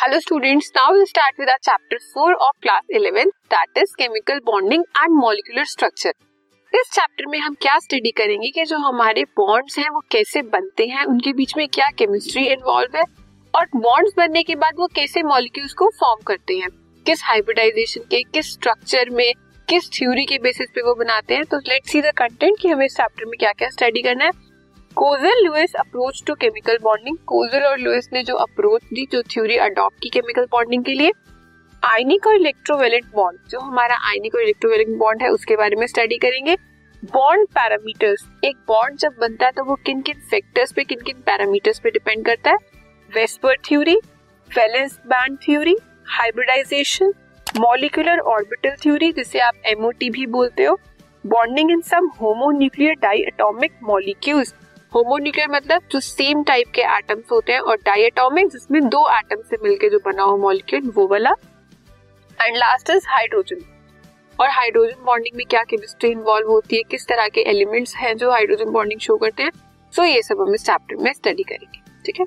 Hello students, now we'll start with our chapter 4 of class 11 that is chemical bonding and molecular structure. इस chapter में हम क्या study करेंगे कि जो हमारे बॉन्ड्स हैं वो कैसे बनते हैं उनके बीच में क्या केमिस्ट्री इन्वॉल्व है और बॉन्ड्स बनने के बाद वो कैसे मॉलिक्यूल्स को फॉर्म करते हैं किस हाइब्रिडाइजेशन के किस स्ट्रक्चर में किस थ्योरी के बेसिस पे वो बनाते हैं। तो लेट्स सी द कंटेंट कि हमें इस चैप्टर में क्या क्या स्टडी करना है। Kossel Lewis approach to chemical bonding Kossel और लुइस ने जो अप्रोच दी, जो थ्योरी अडॉप्ट की केमिकल बॉन्डिंग के लिए, आयनिक और इलेक्ट्रोवेलेंट बॉन्ड जो हमारा आयनिक और इलेक्ट्रोवेलेंट बॉन्ड है, उसके बारे में स्टडी करेंगे। बॉन्ड पैरामीटर्स एक बॉन्ड जब बनता है तो वो किन किन फैक्टर्स पे किन किन पैरामीटर्स पे डिपेंड करता है? VSEPR theory valence band theory hybridisation molecular orbital theory जिसे आप एमओटी भी बोलते हो। Bonding in some homonuclear diatomic molecules homonuclear मतलब जो सेम टाइप के एटम्स होते हैं और डायटोमिक जिसमें दो एटम से मिलकर जो बना हो मॉलिक्यूल वो वाला। एंड लास्ट इज़ हाइड्रोजन और हाइड्रोजन बॉन्डिंग में क्या केमिस्ट्री इन्वॉल्व होती है? किस तरह के एलिमेंट्स हैं जो हाइड्रोजन बॉन्डिंग शो करते हैं? सो so, ये सब हम इस चैप्टर में स्टडी करेंगे ठीक है?